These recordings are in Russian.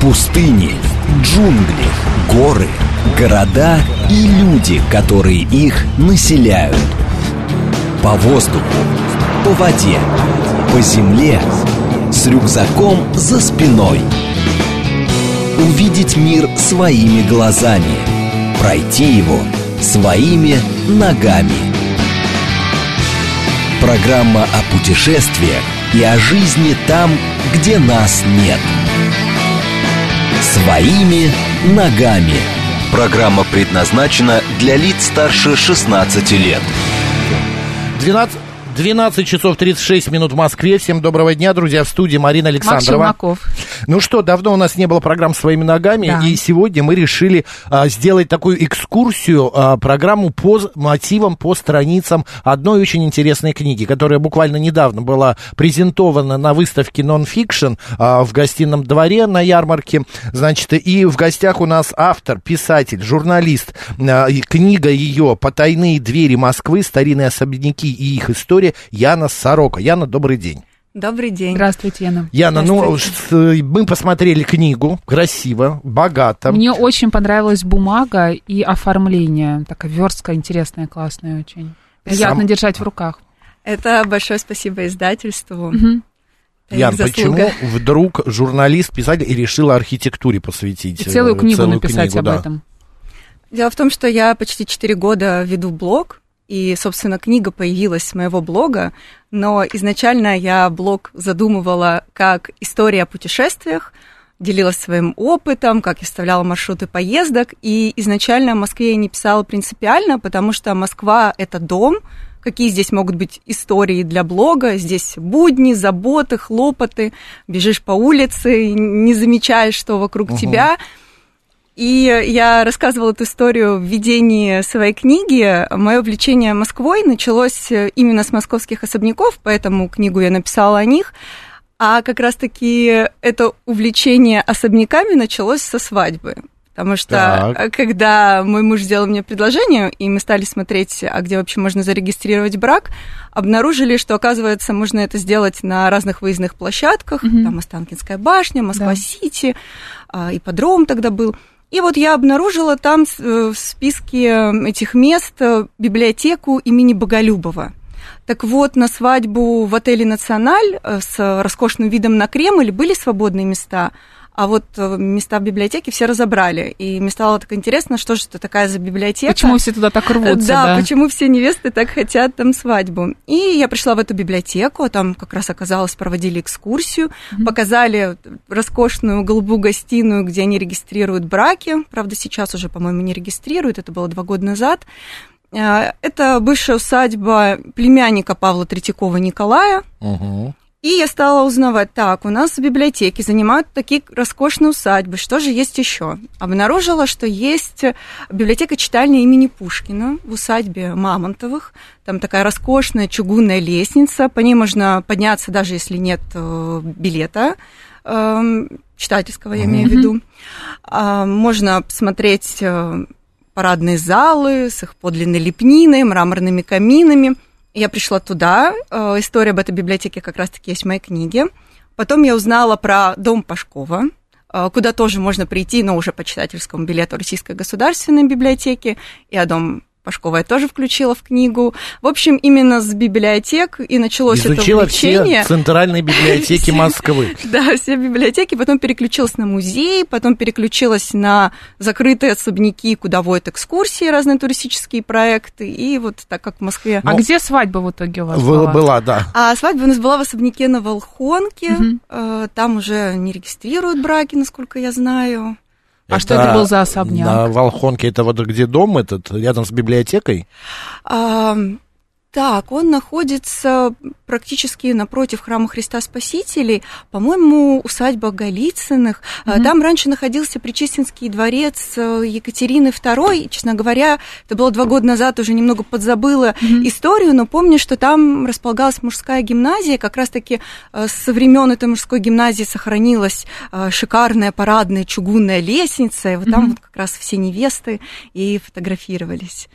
Пустыни, джунгли, горы, города и люди, которые их населяют. По воздуху, по воде, по земле, с рюкзаком за спиной. Увидеть мир своими глазами, пройти его своими ногами. Программа о путешествиях и о жизни там, где нас нет. Своими ногами. Программа предназначена для лиц старше 16 лет. 12, 12 часов 36 минут в Москве. Всем доброго дня, друзья. В студии Марина Александрова. Маков. Ну что, давно у нас не было программ «Своими ногами», Да. и сегодня мы решили а, сделать такую экскурсию, а, программу по мотивам, по страницам одной очень интересной книги, которая буквально недавно была презентована на выставке «Нонфикшн» а, в гостином дворе на ярмарке. Значит, и в гостях у нас автор, писатель, журналист. А, Книга ее «Потайные двери Москвы. Старинные особняки и их история» Яна Сорока. Яна, добрый день. Добрый день. Здравствуйте, Яна. Яна, ну, Здравствуйте. с- мы посмотрели книгу, красиво, богато. Мне очень понравилась бумага и оформление. Такая верстка интересная, классная очень. Приятно Сам- держать в руках. Это большое спасибо издательству. Это Ян, почему вдруг журналист, писатель и решила архитектуре посвятить? И целую э, книгу целую написать книгу, об да. этом. Дело в том, что я почти 4 года веду блог, и, собственно, книга появилась с моего блога, но изначально я блог задумывала как история о путешествиях, делилась своим опытом, как я вставляла маршруты поездок, и изначально о Москве я не писала принципиально, потому что Москва — это дом, какие здесь могут быть истории для блога, здесь будни, заботы, хлопоты, бежишь по улице, не замечаешь, что вокруг Мгм. тебя, и я рассказывала эту историю в введении своей книги. Мое влечение Москвой началось э, именно с московских особняков, поэтому книгу я написала о них. А как раз-таки это увлечение особняками началось со свадьбы. Потому что Так. э, когда мой муж сделал мне предложение, и мы стали смотреть, а где вообще можно зарегистрировать брак, обнаружили, что, оказывается, можно это сделать на разных выездных площадках. Мгм. Там Останкинская башня, Да. Москва-Сити, а, ипподром тогда был. И вот я обнаружила там э, в списке этих мест э, библиотеку имени Боголюбова. Так вот, на свадьбу в отеле «Националь» э, с роскошным видом на Кремль были свободные места, а вот э, места в библиотеке все разобрали. И мне стало так интересно, что же это такая за библиотека. Почему все туда так рвутся, да, да? почему все невесты так хотят там свадьбу. И я пришла в эту библиотеку, а там как раз оказалось, проводили экскурсию, Мгм. показали роскошную голубую гостиную, где они регистрируют браки. Правда, сейчас уже, по-моему, не регистрируют, это было два года назад. Э, Это бывшая усадьба племянника Павла Третьякова Николая, Мгм. И я стала узнавать, так, у нас в библиотеке занимают такие роскошные усадьбы, что же есть еще? Обнаружила, что есть библиотека-читальня имени Пушкина в усадьбе Мамонтовых. Там такая роскошная чугунная лестница, по ней можно подняться, даже если нет э, билета эм, читательского, я имею в виду. А, Можно посмотреть э, парадные залы с их подлинной лепниной, мраморными каминами. Я пришла туда, э, история об этой библиотеке как раз-таки есть в моей книге. Потом я узнала про дом Пашкова, э, куда тоже можно прийти, но уже по читательскому билету Российской государственной библиотеки. Я дом Пашкова я тоже включила в книгу. В общем, именно с библиотек и началось Изучила это увлечение. все центральные библиотеки. Москвы. Да, все библиотеки, потом переключилась на музей, потом переключилась на закрытые особняки, куда водят экскурсии, разные туристические проекты, и вот так как в Москве... А Ну, где свадьба в итоге у вас Была, была? да. А свадьба у нас была в особняке на Волхонке. Э, там уже не регистрируют браки, насколько я знаю. А что это был за особняк? На Волхонке, это вот где дом этот, рядом с библиотекой? А, так, он находится практически напротив храма Христа Спасителей, по-моему, усадьба Голицыных. Мгм. Там раньше находился Причистинский дворец э, Екатерины II. Честно говоря, это было два года назад, уже немного подзабыла Мгм. историю, но помню, что там располагалась мужская гимназия. Как раз-таки э, со времен этой мужской гимназии сохранилась э, шикарная парадная чугунная лестница. И вот там Мгм. вот как раз все невесты и фотографировались.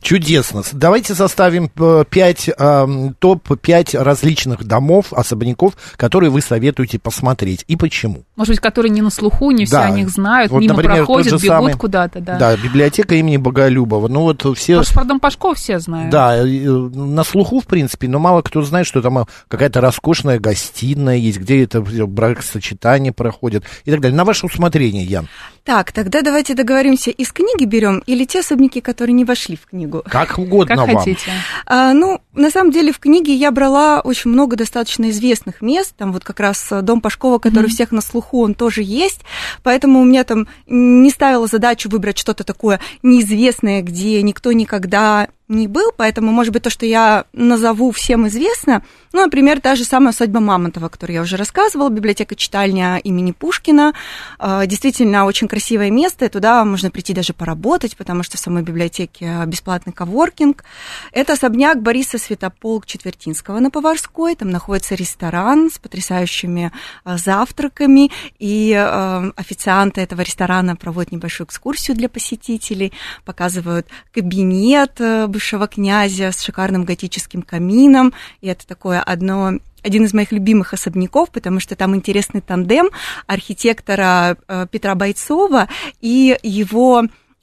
Чудесно. Давайте составим э, 5, э, топ-5 различных домов, особняков, которые вы советуете посмотреть. И почему? Может быть, которые не на слуху, не все Да. о них знают, Вот, мимо например, проходят, бегут самый- куда-то, да. Да, библиотека имени Боголюбова. Ну вот все... Потому что про Дом Пашков все знают. Да, э, на слуху, в принципе, но мало кто знает, что там э, какая-то роскошная гостиная есть, где это бракосочетание проходит и так далее. На ваше усмотрение, Ян. Так, тогда давайте договоримся, из книги берем или те особняки, которые не вошли в книгу? Как угодно Как вам. хотите. А, ну, на самом деле в книге я брала очень много достаточно известных мест. Там вот как раз э, дом Пашкова, который у всех на слуху, он тоже есть. Поэтому у меня там не ставила задачу выбрать что-то такое неизвестное, где никто никогда не был, поэтому, может быть, то, что я назову, всем известно. Ну, например, та же самая усадьба Мамонтова, о которой я уже рассказывала, библиотека-читальня имени Пушкина. А, Действительно, очень красивое место, и туда можно прийти даже поработать, потому что в самой библиотеке бесплатный коворкинг. Это особняк Бориса Святополк Четвертинского на Поварской. Там находится ресторан с потрясающими а, завтраками, и э, официанты этого ресторана проводят небольшую экскурсию для посетителей, показывают кабинет э, бывшего князя с шикарным готическим камином, и это такое одно один из моих любимых особняков, потому что там интересный тандем архитектора э, Петра Бойцова и его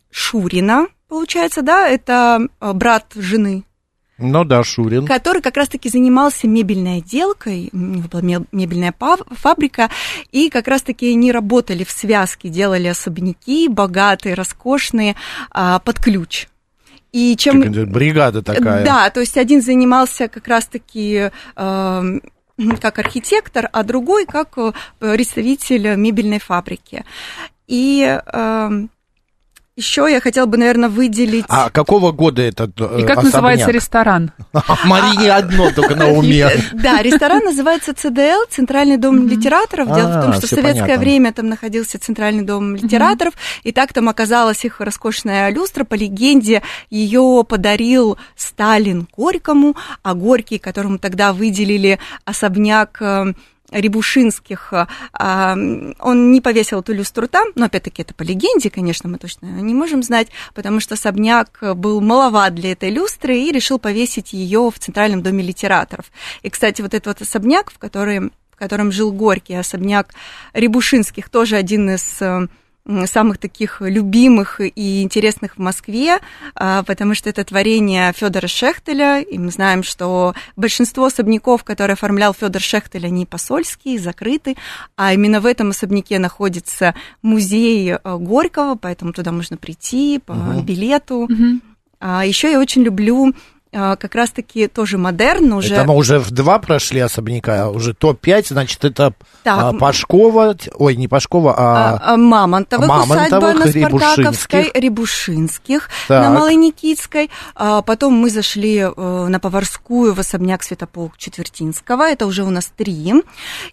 Шурина, получается, да, это э, брат жены. Ну да, Шурин. который как раз-таки занимался мебельной отделкой, у него была ме- мебельная фабрика, и как раз-таки они работали в связке, делали особняки богатые, роскошные, а, под ключ. И чем... Бригада такая. Да, то есть один занимался как раз-таки эм, как архитектор, а другой как э, представитель мебельной фабрики. И эм, еще я хотела бы, наверное, выделить... А какого года этот э, И как особняк? называется ресторан? Марине одно только на уме. Да, ресторан называется ЦДЛ, Центральный дом литераторов. Дело в том, А, что в советское время там находился Центральный дом литераторов, и так там оказалась их роскошная люстра. По легенде, ее подарил Сталин Горькому, а Горький, которому тогда выделили особняк э, Рябушинских, а, он не повесил эту люстру там, но опять-таки это по легенде, конечно, мы точно не можем знать, потому что особняк был маловат для этой люстры и решил повесить ее в Центральном доме литераторов. И, кстати, вот этот вот особняк, в, который, в котором жил Горький, особняк Рябушинских, тоже один из э, самых таких любимых и интересных в Москве, а, потому что это творение Федора Шехтеля, и мы знаем, что большинство особняков, которые оформлял Федор Шехтель, они посольские, закрыты, а именно в этом особняке находится музей э, Горького, поэтому туда можно прийти по билету. А еще я очень люблю как раз-таки тоже модерн, уже... Это мы уже в два прошли особняка, а уже топ-5, значит, это Так. а, Пашкова, ой, не Пашкова, а... А, а, Мамонтовых, Мамонтовых, усадьба на Спартаковской, Рябушинских. Рябушинских, Так. на Малой Никитской. А, потом мы зашли э, на Поварскую в особняк Святополк Четвертинского. Это уже у нас три.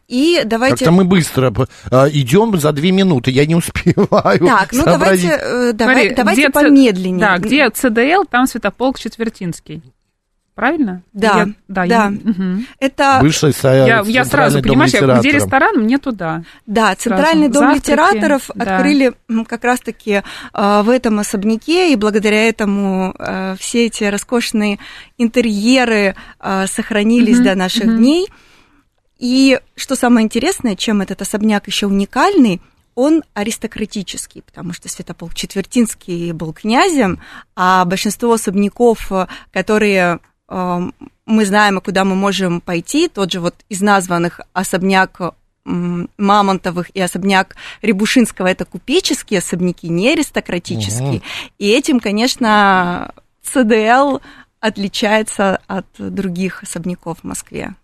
И давайте... Как-то мы быстро а, идем за две минуты, я не успеваю Так, ну сообразить. давайте, э, давай- Смотри, давайте где Ц- помедленнее. Да, где ЦДЛ, там Святополк Четвертинский. Правильно? Да, Я- да. да. я- мгм. Это, Бывший со- Я, я сразу, дом понимаешь, я- где ресторан, мне туда. да, Центральный Сразу. дом Завтраки, литераторов да. открыли как раз-таки э, в этом особняке, и благодаря этому э, все эти роскошные интерьеры э, сохранились Мгм, до наших мгм. дней. И что самое интересное, чем этот особняк еще уникальный, он аристократический, потому что Святополк Четвертинский был князем, а большинство особняков, которые мы знаем, и куда мы можем пойти, тот же вот из названных особняк Мамонтовых и особняк Рябушинского, это купеческие особняки, не аристократические. И этим, конечно, ЦДЛ отличается от других особняков в Москве.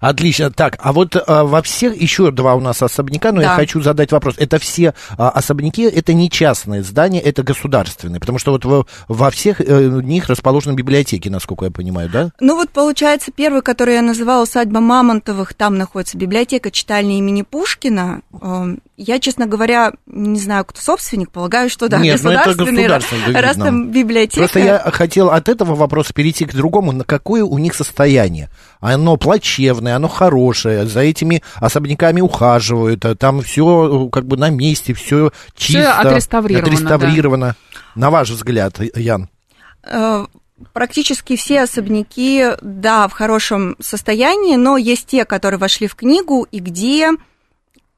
Отлично. Так, а вот а, во всех еще два у нас особняка, но я Да. хочу задать вопрос. Это все а, особняки, это не частные здания, это государственные, потому что вот во, во всех э, них расположены библиотеки, насколько я понимаю, да? Ну вот, получается, первый, который я называла усадьба Мамонтовых, там находится библиотека читальня имени Пушкина. Эм, Я, честно говоря, не знаю, кто собственник, полагаю, что да, Нет, ну это государственный, государственный, да, раз там библиотека. Просто я хотел от этого вопроса перейти к другому. На какое у них состояние? Оно плачевное, оно хорошее, за этими особняками ухаживают, а там все как бы на месте, все чисто. отреставрировано, отреставрировано. На ваш взгляд, Ян? Э, Практически все особняки, да, в хорошем состоянии, но есть те, которые вошли в книгу, и где,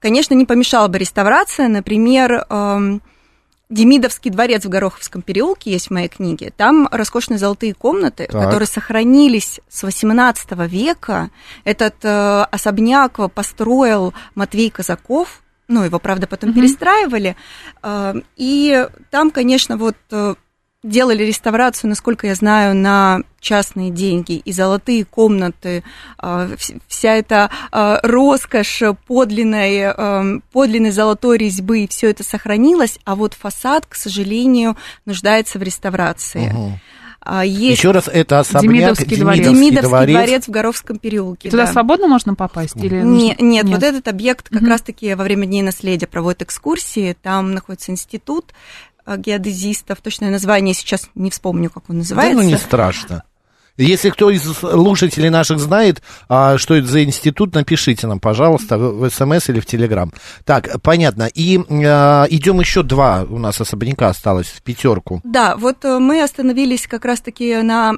конечно, не помешала бы реставрация. Например, эм, Демидовский дворец в Гороховском переулке есть в моей книге. Там роскошные золотые комнаты, Так. которые сохранились с 18 века. Этот э, особняк построил Матвей Казаков. Ну, его, правда, потом Мгм. перестраивали. Э, и там, конечно, вот э, делали реставрацию, насколько я знаю, на частные деньги. И золотые комнаты, вс- вся эта э, роскошь подлинной, э, подлинной золотой резьбы, все это сохранилось, а вот фасад, к сожалению, нуждается в реставрации. А, Есть Еще раз, это особняк Демидовский дворец. Демидовский дворец. дворец. в Горовском переулке. И туда да. свободно можно попасть? Или Не- нужно- нет, вот этот объект как Мгм. раз-таки во время Дней наследия проводят экскурсии. Там находится институт геодезистов. Точное название сейчас не вспомню, как он Да, называется. ну не страшно. Если кто из слушателей наших знает, а, что это за институт, напишите нам, пожалуйста, в СМС или в Телеграм. Так, понятно. И а, идем еще два у нас особняка осталось в пятерку. Да, вот э, мы остановились как раз-таки на...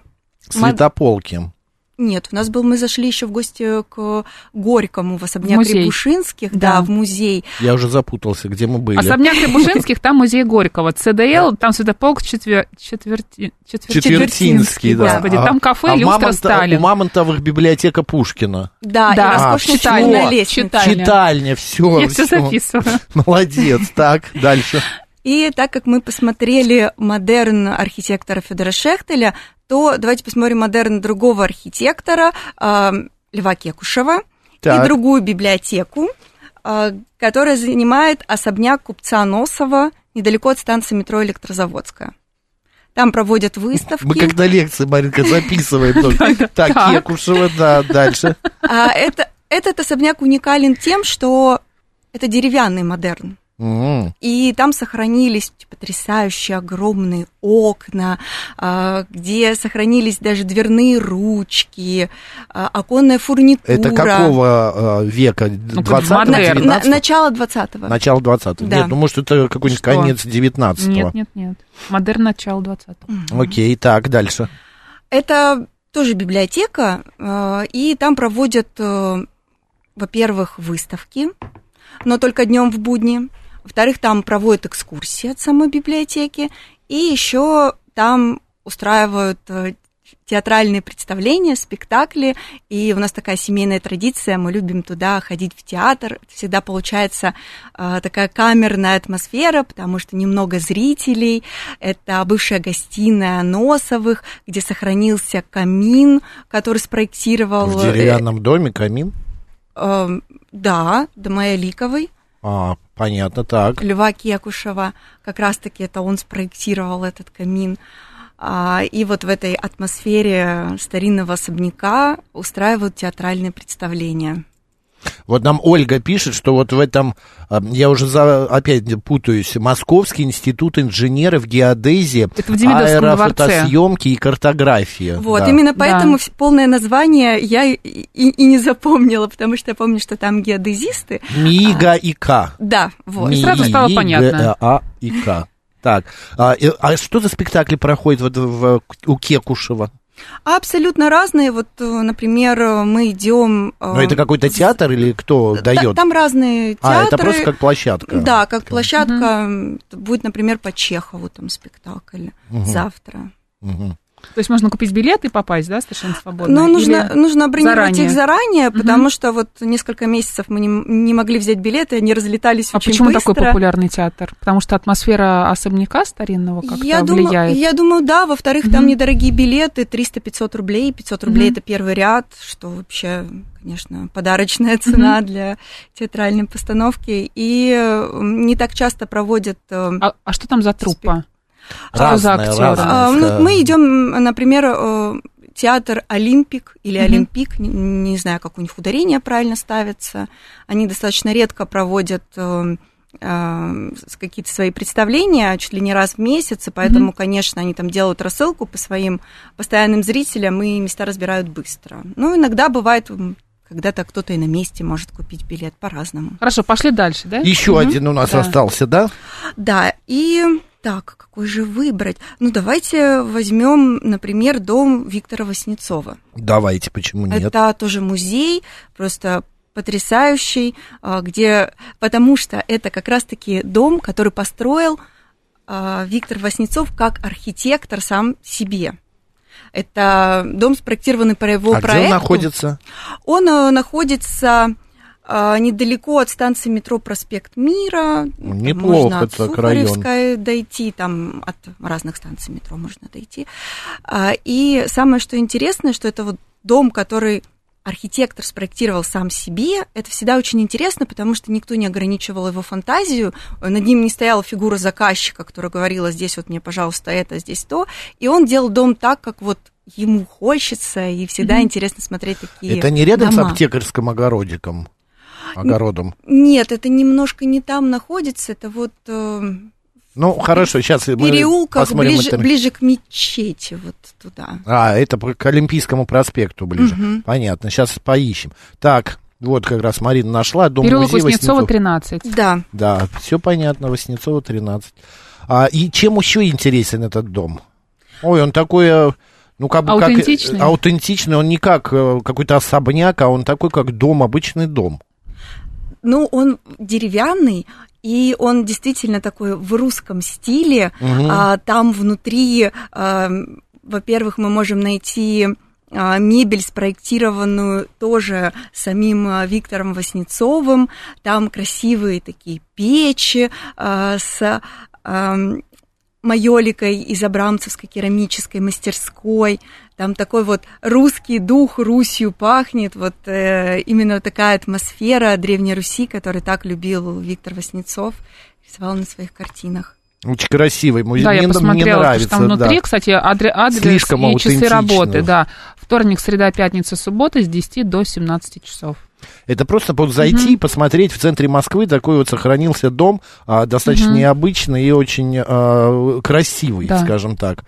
Светополки. Нет, у нас был, мы зашли еще в гости к Горькому в особняк музей. Рябушинских, да. Да. в музей. Я уже запутался, где мы были. Особняк Рябушинских, там музей Горького. ЦДЛ, там светополк четвер... четверти... четвер- Четвертинский, да. Господи, А- там кафе а люстра Мамонта- Сталин. У Мамонтовых библиотека Пушкина. Да, Да. и роскошная А, чайная лестница. Читальня. Читальня, все. Я все записываю. Молодец. Так, дальше. И так как мы посмотрели модерн архитектора Федора Шехтеля, то давайте посмотрим модерн другого архитектора э, Льва Кекушева Так. и другую библиотеку, э, которая занимает особняк купца Носова недалеко от станции метро Электрозаводская. Там проводят выставки. Мы на лекции, Маринка, записываем. только. Так, Так. Кекушева, да, дальше. А это, этот особняк уникален тем, что это деревянный модерн. М. И там сохранились потрясающие огромные окна, а, где сохранились даже дверные ручки, а, оконная фурнитура. Это какого э, века? Ну, как 20-го, модерн. 19 На- начало 20-го. Начало 20-го. Да. Нет, ну может это какой-нибудь Что? конец 19-го. Нет, нет, нет. Модерн начала 20-го. Окей, так, дальше. Это тоже библиотека, и там проводят, э, во-первых, выставки, но только днем в будни. Во-вторых, там проводят экскурсии от самой библиотеки, и еще там устраивают э, театральные представления, спектакли, и у нас такая семейная традиция, мы любим туда ходить в театр, всегда получается э, такая камерная атмосфера, потому что немного зрителей, это бывшая гостиная Носовых, где сохранился камин, который спроектировал... В деревянном доме камин. э, э, да, Дамая Ликовой, А, понятно, так. Льва Кекушева, как раз-таки это он спроектировал этот камин. А, И вот в этой атмосфере старинного особняка устраивают театральные представления. Вот нам Ольга пишет, что вот в этом, э, я уже за, опять путаюсь, Московский институт инженеров геодезии, Это в Демидовском дворце. аэрофотосъемки и картографии. Вот, Да. именно Да. поэтому вс- полное название я и, и- и не запомнила, потому что я помню, что там геодезисты. МИГА и К. Да, вот. Ми- сразу стало понятно. ГА и К. Так, а, а что за спектакли проходят вот в- у Кекушева? Абсолютно разные. Вот, э, например, э, мы идем. Ну, это какой-то театр или кто дает? Там разные театры. А, это просто как площадка. Да, как площадка. М, Будет, например, по Чехову там спектакль завтра. Мгм. То есть можно купить билет и попасть, да, совершенно свободно? Но нужно, Или- нужно бронировать заранее? их заранее, потому что вот несколько месяцев мы не, не могли взять билеты, они разлетались А очень почему быстро. такой популярный театр? Потому что атмосфера особняка старинного как-то я думаю, влияет. я думаю, да. Во-вторых, там Мгм. недорогие билеты, 300-500 рублей. 500 рублей Мгм. это первый ряд, что вообще, конечно, подарочная цена для театральной постановки. И э, не так часто проводят... э, А, а что там за труппа? Что за Разное, актеры? разное. А, ну, скажем. мы идем, например, э, театр Олимпик или Мгм. Олимпик, не, не знаю, как у них ударение правильно ставится. Они достаточно редко проводят э, э, какие-то свои представления, чуть ли не раз в месяц, и поэтому, конечно, они там делают рассылку по своим постоянным зрителям, и места разбирают быстро. Ну, иногда бывает, когда-то кто-то и на месте может купить билет по-разному. Хорошо, пошли дальше, да? Еще Мгм. один у нас Да. остался, да? Да, и Так, какой же выбрать? Ну, давайте возьмем, например, дом Виктора Васнецова. Давайте, почему нет? Это тоже музей, просто потрясающий, а, где, потому что это как раз-таки дом, который построил а, Виктор Васнецов как архитектор сам себе. Это дом спроектированный по его а проекту. где он находится? Он э, находится недалеко от станции метро Проспект Мира. Неплохо можно от так Сухаревской дойти, там от разных станций метро можно дойти. А, и самое, что интересно, что это вот дом, который архитектор спроектировал сам себе, это всегда очень интересно, потому что никто не ограничивал его фантазию, над ним не стояла фигура заказчика, которая говорила, здесь вот мне, пожалуйста, это, здесь то, и он делал дом так, как вот ему хочется, и всегда mm-hmm. интересно смотреть такие Это не рядом дома. с аптекарским огородиком? Огородом? Нет, это немножко не там находится, это вот... Э, ну, хорошо, сейчас мы переулках посмотрим ближе, это. ближе к мечети, вот туда. А, это к Олимпийскому проспекту ближе. Мгм. Понятно, сейчас поищем. Так, вот как раз Марина нашла дом Переулок музей Васнецова, Васнецов. 13. Да, Да, все понятно, Васнецова 13. А, и чем еще интересен этот дом? Ой, он такой, э, ну как бы как, э, Аутентичный? аутентичный, он не как какой-то особняк, а он такой как дом, обычный дом. Ну он деревянный, и он действительно такой в русском стиле. Мгм. А, там внутри, а, во-первых, мы можем найти а, мебель, спроектированную тоже самим а, Виктором Васнецовым. Там красивые такие печи а, с ам, майоликой из Абрамцевской керамической мастерской. Там такой вот русский дух, Русью пахнет, вот э, именно такая атмосфера Древней Руси, которую так любил Виктор Васнецов, рисовал на своих картинах. Очень красивый музей. Да, я мне, мне посмотрела, нравится, что там внутри, да. кстати, адре- адрес Слишком и часы работы, да. Вторник, среда, пятница, суббота с 10 до 17 часов. Это просто вот зайти и посмотреть в центре Москвы. Такой вот сохранился дом, а, достаточно Мгм. необычный и очень а, красивый, Да. скажем так.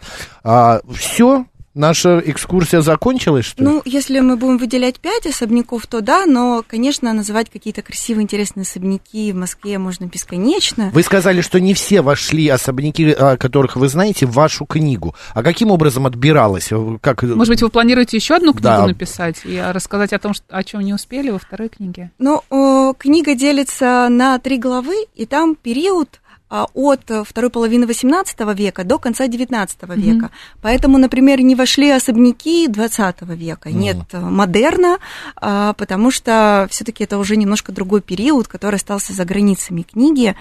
все, наша экскурсия закончилась, что ли? Ну, если мы будем выделять пять особняков, то да, но, конечно, называть какие-то красивые, интересные особняки в Москве можно бесконечно. Вы сказали, что не все вошли особняки, о которых вы знаете, в вашу книгу. А каким образом отбиралось? Как... Может быть, вы планируете еще одну книгу Да. написать и рассказать о том, что, о чем не успели во второй книге? Ну, э, книга делится на три главы, и там период а, от э, второй половины XVIII века до конца XIX века. Поэтому, например, не вошли особняки XX века, Мгм. нет модерна, а, потому что все-таки это уже немножко другой период, который остался за границами книги.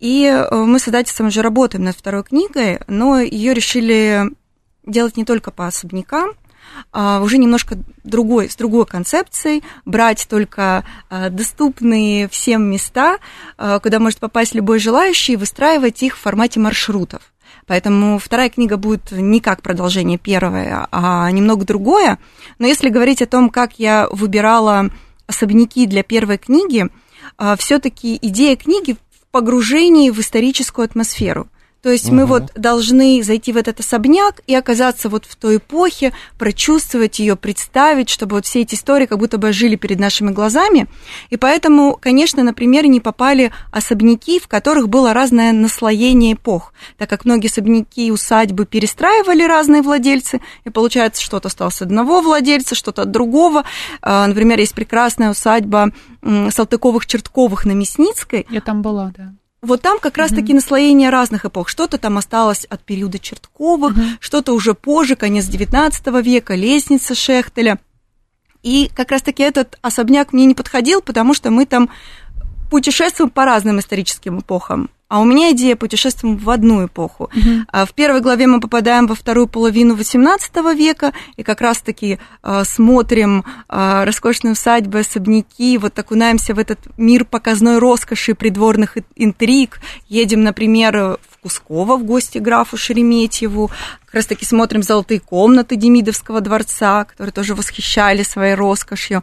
И э, мы с издательством уже работаем над второй книгой, но ее решили делать не только по особнякам, а, уже немножко другой, с другой концепцией, брать только а, доступные всем места, а, куда может попасть любой желающий, и выстраивать их в формате маршрутов. Поэтому вторая книга будет не как продолжение первой, а немного другое. Но если говорить о том, как я выбирала особняки для первой книги, все-таки идея книги в погружении в историческую атмосферу. То есть мы Мгм. вот должны зайти в этот особняк и оказаться вот в той эпохе, прочувствовать ее, представить, чтобы вот все эти истории как будто бы жили перед нашими глазами. И поэтому, конечно, на пример не попали особняки, в которых было разное наслоение эпох, так как многие особняки и усадьбы перестраивали разные владельцы, и получается, что-то осталось от одного владельца, что-то от другого. А, Например, есть прекрасная усадьба Салтыковых-Чертковых на Мясницкой, Я там была, да. Вот там как раз-таки наслоение разных эпох. Что-то там осталось от периода Чертковых, Мгм. что-то уже позже, конец XIX века, лестница Шехтеля. И как раз-таки этот особняк мне не подходил, потому что мы там путешествуем по разным историческим эпохам. А у меня идея путешествуем в одну эпоху. А В первой главе мы попадаем во вторую половину XVIII века и как раз-таки а, смотрим а, роскошные усадьбы, особняки, вот окунаемся в этот мир показной роскоши придворных интриг. Едем, например, в Кусково в гости графу Шереметьеву. Как раз-таки смотрим золотые комнаты Демидовского дворца, которые тоже восхищали своей роскошью.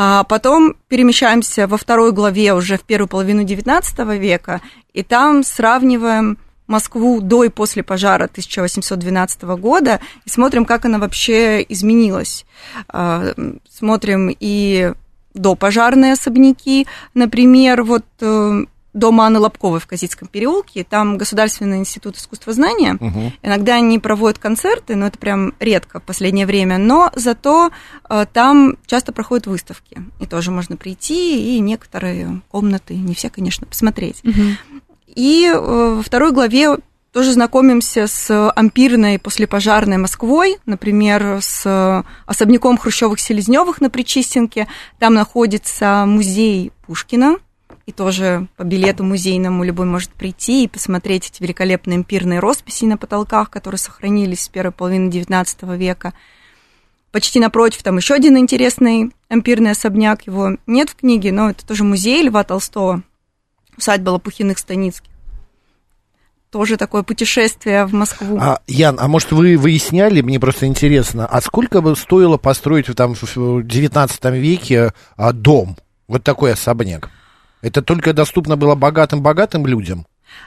А потом перемещаемся во второй главе уже в первую половину XIX века, и там сравниваем Москву до и после пожара 1812 года и смотрим, как она вообще изменилась. А, Смотрим и до пожарные особняки, например, вот э, дома Анны Лобковой в Казицком переулке. Там Государственный институт искусствознания. Мгм. Иногда они проводят концерты, но это прям редко в последнее время. Но зато э, там часто проходят выставки. И тоже можно прийти, и некоторые комнаты, не все, конечно, посмотреть. Мгм. И э, во второй главе тоже знакомимся с ампирной послепожарной Москвой, например, с особняком Хрущевых-Селезневых на Причистенке. Там находится музей Пушкина, и тоже по билету музейному любой может прийти и посмотреть эти великолепные ампирные росписи на потолках, которые сохранились с первой половины XIX века. Почти напротив там еще один интересный ампирный особняк, его нет в книге, но это тоже музей Льва Толстого, усадьба Лопухиных-Станицких. Тоже такое путешествие в Москву. А, Ян, а может вы выясняли, мне просто интересно, а сколько бы стоило построить там в 19 веке а, дом, вот такой особняк? Это только доступно было богатым-богатым людям?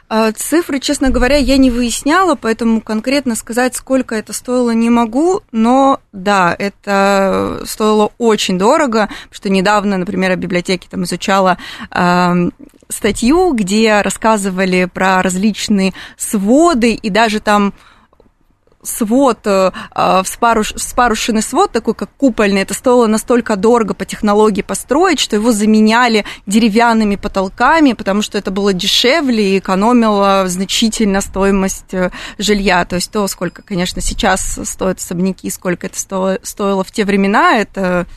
А, Цифры, честно говоря, я не выясняла, поэтому конкретно сказать, сколько это стоило, не могу. Но да, это стоило очень дорого, потому что недавно, например, в библиотеке там изучала ам, статью, где рассказывали про различные своды, и даже там свод, э, а, вспаруш- вспарушенный свод, такой как купольный, это стоило настолько дорого по технологии построить, что его заменяли деревянными потолками, потому что это было дешевле и экономило значительно стоимость э, жилья. То есть то, сколько, конечно, сейчас стоят особняки, сколько это сто- стоило в те времена, это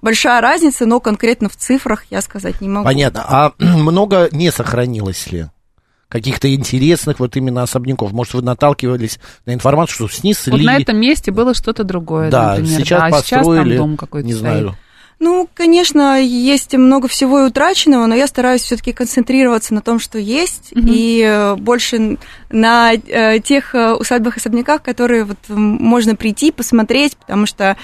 большая разница, но конкретно в цифрах я сказать не могу. Понятно. А много не сохранилось ли? Каких-то интересных вот именно особняков. Может, вы наталкивались на информацию, что снесли? Вот на этом месте было что-то другое, да, например. сейчас да, а сейчас построили, там дом какой-то не стоит. знаю. Ну, конечно, есть много всего и утраченного, но я стараюсь все-таки концентрироваться на том, что есть, Мгм. и э, больше на э, тех э, усадьбах, особняках, которые вот можно прийти, посмотреть, потому что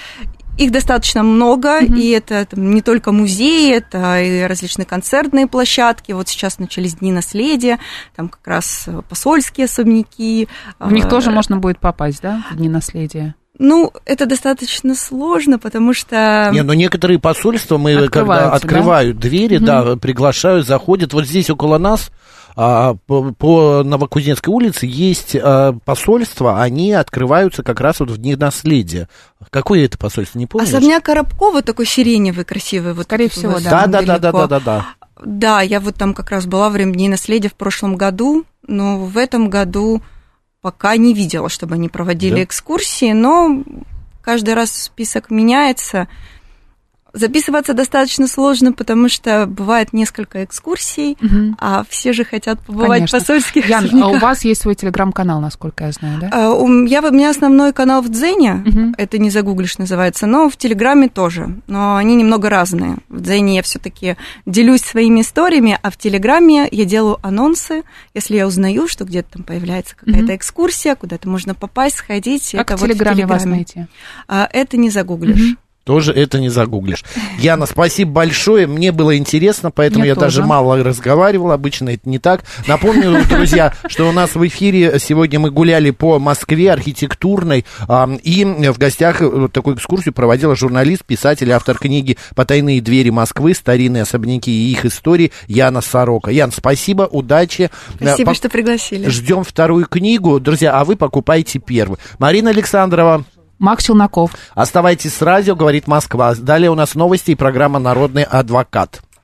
их достаточно много, Мгм. и это там, не только музеи, это и различные концертные площадки. Вот сейчас начались Дни наследия, там как раз э, посольские особняки. В них э, тоже можно будет попасть, да, в Дни наследия? Ну, это достаточно сложно, потому что... Не, но некоторые посольства мы когда открывают двери, Мгм. да, приглашают, заходят. Вот здесь около нас а, по, по Новокузнецкой улице есть а, посольства, они открываются как раз вот в дни наследия. Какое это посольство, не помнишь? Особняк Коробкова такой сиреневый, красивый. Вот Скорее всего, вот да. Да, да, да, да, да, да, да. Я вот там как раз была во время Дней наследия в прошлом году, но в этом году пока не видела, чтобы они проводили Да? экскурсии, но каждый раз список меняется. Записываться достаточно сложно, потому что бывает несколько экскурсий, Мгм. а все же хотят побывать Конечно. в посольских Ян, а у вас есть свой телеграм-канал, насколько я знаю, да? А, у я, у меня основной канал в Дзене, Мгм. это не загуглишь называется, но в Телеграме тоже. Но они немного разные. В Дзене я все-таки делюсь своими историями, а в Телеграме я делаю анонсы, если я узнаю, что где-то там появляется какая-то Мгм. экскурсия, куда-то можно попасть, сходить. Как это в вот Телеграме вас найти? А, это не загуглишь. Мгм. Тоже это не загуглишь. Яна, спасибо большое. Мне было интересно, поэтому Мне я даже тоже. мало разговаривал. Обычно это не так. Напомню, друзья, что у нас в эфире сегодня мы гуляли по Москве архитектурной. а, И в гостях вот такую экскурсию проводила журналист, писатель, автор книги «Потайные двери Москвы. Старинные особняки и их истории» Яна Сорока. Ян, спасибо, удачи. Спасибо, Э, что пригласили. Ждем вторую книгу. Друзья, а вы покупайте первую. Марина Александрова. Макс Челноков. Оставайтесь с радио, говорит Москва. Далее у нас новости и программа «Народный адвокат».